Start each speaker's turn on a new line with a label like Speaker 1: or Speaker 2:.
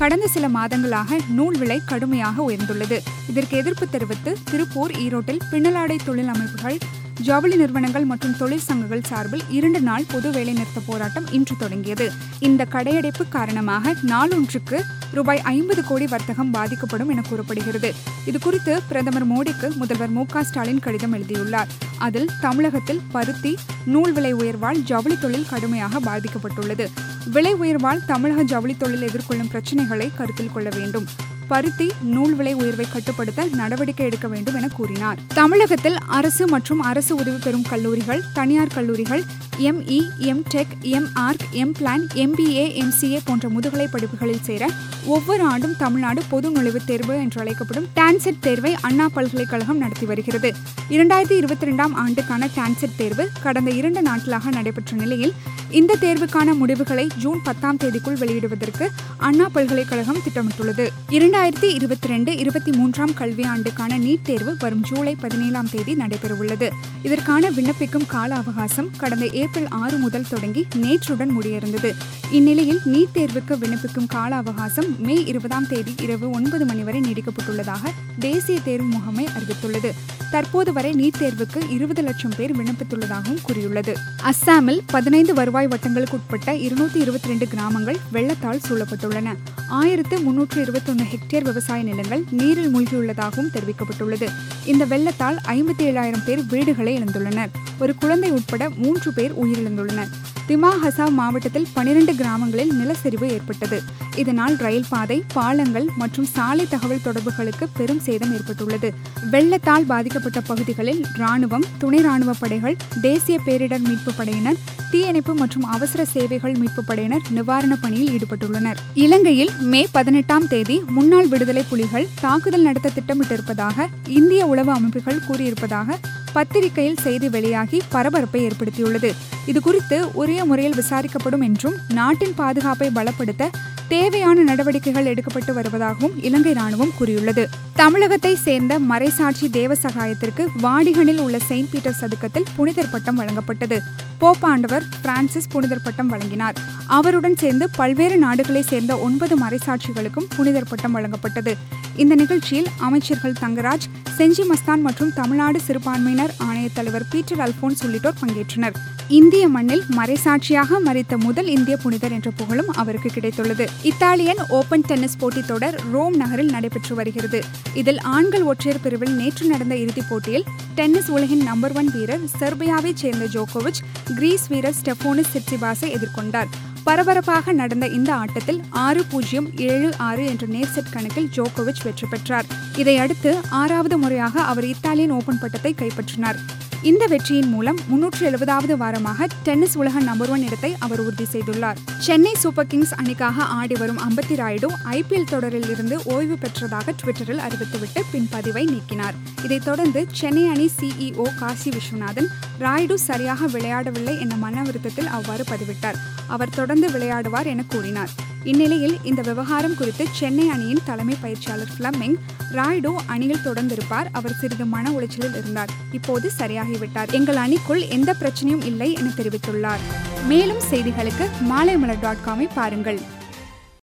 Speaker 1: கடந்த சில மாதங்களாக நூல் விலை கடுமையாக உயர்ந்துள்ளது. இதற்கு எதிர்ப்பு தெரிவித்து திருப்பூர் ஈரோட்டில் பின்னலாடை தொழில் அமைப்புகள் ஜவுளி நிறுவனங்கள் மற்றும் தொழிற்சங்கங்கள் சார்பில் இரண்டு நாள் பொது வேலைநிறுத்த போராட்டம் இன்று தொடங்கியது. இந்த கடையடைப்பு காரணமாக நாளொன்றுக்கு ரூபாய் ஐம்பது கோடி வர்த்தகம் பாதிக்கப்படும் என கூறப்படுகிறது. இதுகுறித்து பிரதமர் மோடிக்கு முதல்வர் மு ஸ்டாலின் கடிதம் எழுதியுள்ளார். அதில் தமிழகத்தில் பருத்தி நூல் விலை உயர்வால் ஜவுளி தொழில் கடுமையாக பாதிக்கப்பட்டுள்ளது. விலை உயர்வால் தமிழக ஜவுளி தொழில் எதிர்கொள்ளும் பிரச்சினைகளை கருத்தில் கொள்ள வேண்டும். பருத்தி நூல் விலை உயர்வை கட்டுப்படுத்த நடவடிக்கை எடுக்க வேண்டும் என கூறினார். தமிழகத்தில் அரசு மற்றும் அரசு உதவி பெறும் கல்லூரிகள் தனியார் கல்லூரிகள் ME M tech M arch M plan MBA MCA போன்ற முதுகலை படிப்புகளில் சேர ஒவ்வொரு ஆண்டும் தமிழ்நாடு பொது நுழைவுத் தேர்வு என்று அழைக்கப்படும் டான்செட் தேர்வை அண்ணா பல்கலைக்கழகம் நடத்தி வருகிறது. இரண்டாயிரத்தி இருபத்தி ரெண்டாம் ஆண்டுக்கான டான்செட் தேர்வு கடந்த இரண்டு நாட்களாக நடைபெற்ற நிலையில் இந்த தேர்வுக்கான முடிவுகளை ஜூன் பத்தாம் தேதிக்குள் வெளியிடுவதற்கு அண்ணா பல்கலைக்கழகம் திட்டமிட்டுள்ளது. இரண்டாயிரத்தி இருபத்தி ரெண்டு இருபத்தி மூன்றாம் கல்வியாண்டுக்கான நீட் தேர்வு வரும் ஜூலை பதினேழாம் தேதி நடைபெறவுள்ளது. இதற்கான விண்ணப்பிக்கும் கால அவகாசம் கடந்த ஏப்ரல் ஆறு முதல் தொடங்கி நேற்றுடன் முடியிருந்தது இந்நிலையில் நீட் தேர்வுக்கு விண்ணப்பிக்கும் கால அவகாசம் மே இருபதாம் தேதி இரவு ஒன்பது மணி வரை நீடிக்கப்பட்டுள்ளதாக தேசிய தேர்வு முகமை அறிவித்துள்ளது. தற்போது வரை நீட் தேர்வுக்கு இருபது லட்சம் பேர் விண்ணப்பித்துள்ளதாகவும் கூறியுள்ளது. அஸ்ஸாமில் பதினைந்து வருவாய் வட்டங்களுக்கு உட்பட்ட இருநூத்தி இருபத்தி ரெண்டு கிராமங்கள் வெள்ளத்தால் சூழப்பட்டுள்ளன. ஆயிரத்து முன்னூற்று இருபத்தொன்னு ஹெக்டேர் விவசாய நிலங்கள் நீரில் மூழ்கியுள்ளதாகவும் தெரிவிக்கப்பட்டுள்ளது. இந்த வெள்ளத்தால் ஐம்பத்தி ஏழாயிரம் பேர் வீடுகளை இழந்துள்ளனர். ஒரு குழந்தை உட்பட மூன்று பேர் உயிரிழந்துள்ளனர். திமா ஹசாவ் மாவட்டத்தில் பனிரெண்டு கிராமங்களில் நிலச்சரிவு ஏற்பட்டது. இதனால் ரயில் பாதை பாலங்கள் மற்றும் சாலை தகவல் தொடர்புகளுக்கு பெரும் சேதம் ஏற்பட்டுள்ளது. வெள்ளத்தால் பாதிக்கப்பட்ட பகுதிகளில் ராணுவம் துணை ராணுவ படைகள் தேசிய பேரிடர் மீட்பு படையினர் தீயணைப்பு மற்றும் அவசர சேவைகள் மீட்பு படையினர் நிவாரண பணியில் ஈடுபட்டுள்ளனர். இலங்கையில் மே பதினெட்டாம் தேதி முன்னாள் விடுதலை புலிகள் தாக்குதல் நடத்த திட்டமிட்டிருப்பதாக இந்திய உளவு அமைப்புகள் கூறியிருப்பதாக பத்திரிகையில் செய்தி வெளியாகி பரபரப்பை ஏற்படுத்தியுள்ளது. இதுகுறித்து உரிய முறையில் விசாரிக்கப்படும் என்றும் நாட்டின் பாதுகாப்பை பலப்படுத்த தேவையான நடவடிக்கைகள் எடுக்கப்பட்டு வருவதாகவும் இலங்கை ராணுவம் கூறியுள்ளது. தமிழகத்தை சேர்ந்த மறைசாட்சி தேவசகாயத்திற்கு வாடிகனில் உள்ள செயின்ட் பீட்டர் சதுக்கத்தில் புனிதர் பட்டம் வழங்கப்பட்டது. போப்பாண்டவர் பிரான்சிஸ் புனிதர் பட்டம் வழங்கினார். அவருடன் சேர்ந்து பல்வேறு நாடுகளை சேர்ந்த ஒன்பது மறைசாட்சிகளுக்கும் புனிதர் பட்டம் வழங்கப்பட்டது. இந்த நிகழ்ச்சியில் அமைச்சர்கள் தங்கராஜ் செஞ்சி மஸ்தான் மற்றும் தமிழ்நாடு சிறுபான்மையினர் ஆணைய தலைவர் பீட்டர் அல்போன்ஸ் உள்ளிட்டோர் பங்கேற்றனர். இந்திய மண்ணில் மறைசாட்சியாக மறைத்த முதல் இந்திய புனிதர் என்ற புகழும் அவருக்கு கிடைத்துள்ளது. இத்தாலியன் ஓபன் டென்னிஸ் போட்டித் தொடர் ரோம் நகரில் நடைபெற்று வருகிறது. இதில் ஆண்கள் ஒற்றையர் பிரிவில் நேற்று நடந்த இறுதிப் போட்டியில் டென்னிஸ் உலகின் நம்பர் ஒன் வீரர் செர்பியாவைச் சேர்ந்த ஜோகோவிச் கிரீஸ் வீரர் ஸ்டெஃபோனிஸ் சிட்சிபாஸை எதிர்கொண்டார். பரபரப்பாக நடந்த இந்த ஆட்டத்தில் ஆறு பூஜ்ஜியம் ஏழு ஆறு என்ற நேர் செட் கணக்கில் ஜோகோவிச் வெற்றி பெற்றார். இதையடுத்து ஆறாவது முறையாக அவர் இத்தாலியன் ஓபன் பட்டத்தை கைப்பற்றினார். இந்த வெற்றியின் மூலம் முன்னூற்று எழுபதாவது வாரமாக டென்னிஸ் உலக நம்பர் ஒன் இடத்தை அவர் உறுதி செய்துள்ளார். சென்னை சூப்பர் கிங்ஸ் அணிக்காக ஆடி வரும் அம்பத்தி ராயுடு ஐபிஎல் தொடரில் இருந்து ஓய்வு பெற்றதாக ட்விட்டரில் அறிவித்துவிட்டு பின் பதிவை நீக்கினார். இதைத் தொடர்ந்து சென்னை அணி சிஇஓ காசி விஸ்வநாதன் ராயுடு சரியாக விளையாடவில்லை என்ற மன வருத்தத்தில் அவ்வாறு பதிவிட்டார். அவர் தொடர்ந்து விளையாடுவார் என கூறினார். இந்நிலையில் இந்த விவகாரம் குறித்து சென்னை அணியின் தலைமை பயிற்சியாளர் பிளம்மிங் ராய்டோ அணியில் தொடர்ந்திருப்பார். அவர் சிறிது மன உளைச்சலில் இருந்தார். இப்போது சரியாகிவிட்டார். எங்கள் அணிக்குள் எந்த பிரச்சனையும் இல்லை என தெரிவித்துள்ளார். மேலும் செய்திகளுக்கு மாலைமலர் டாட் காமை பாருங்கள்.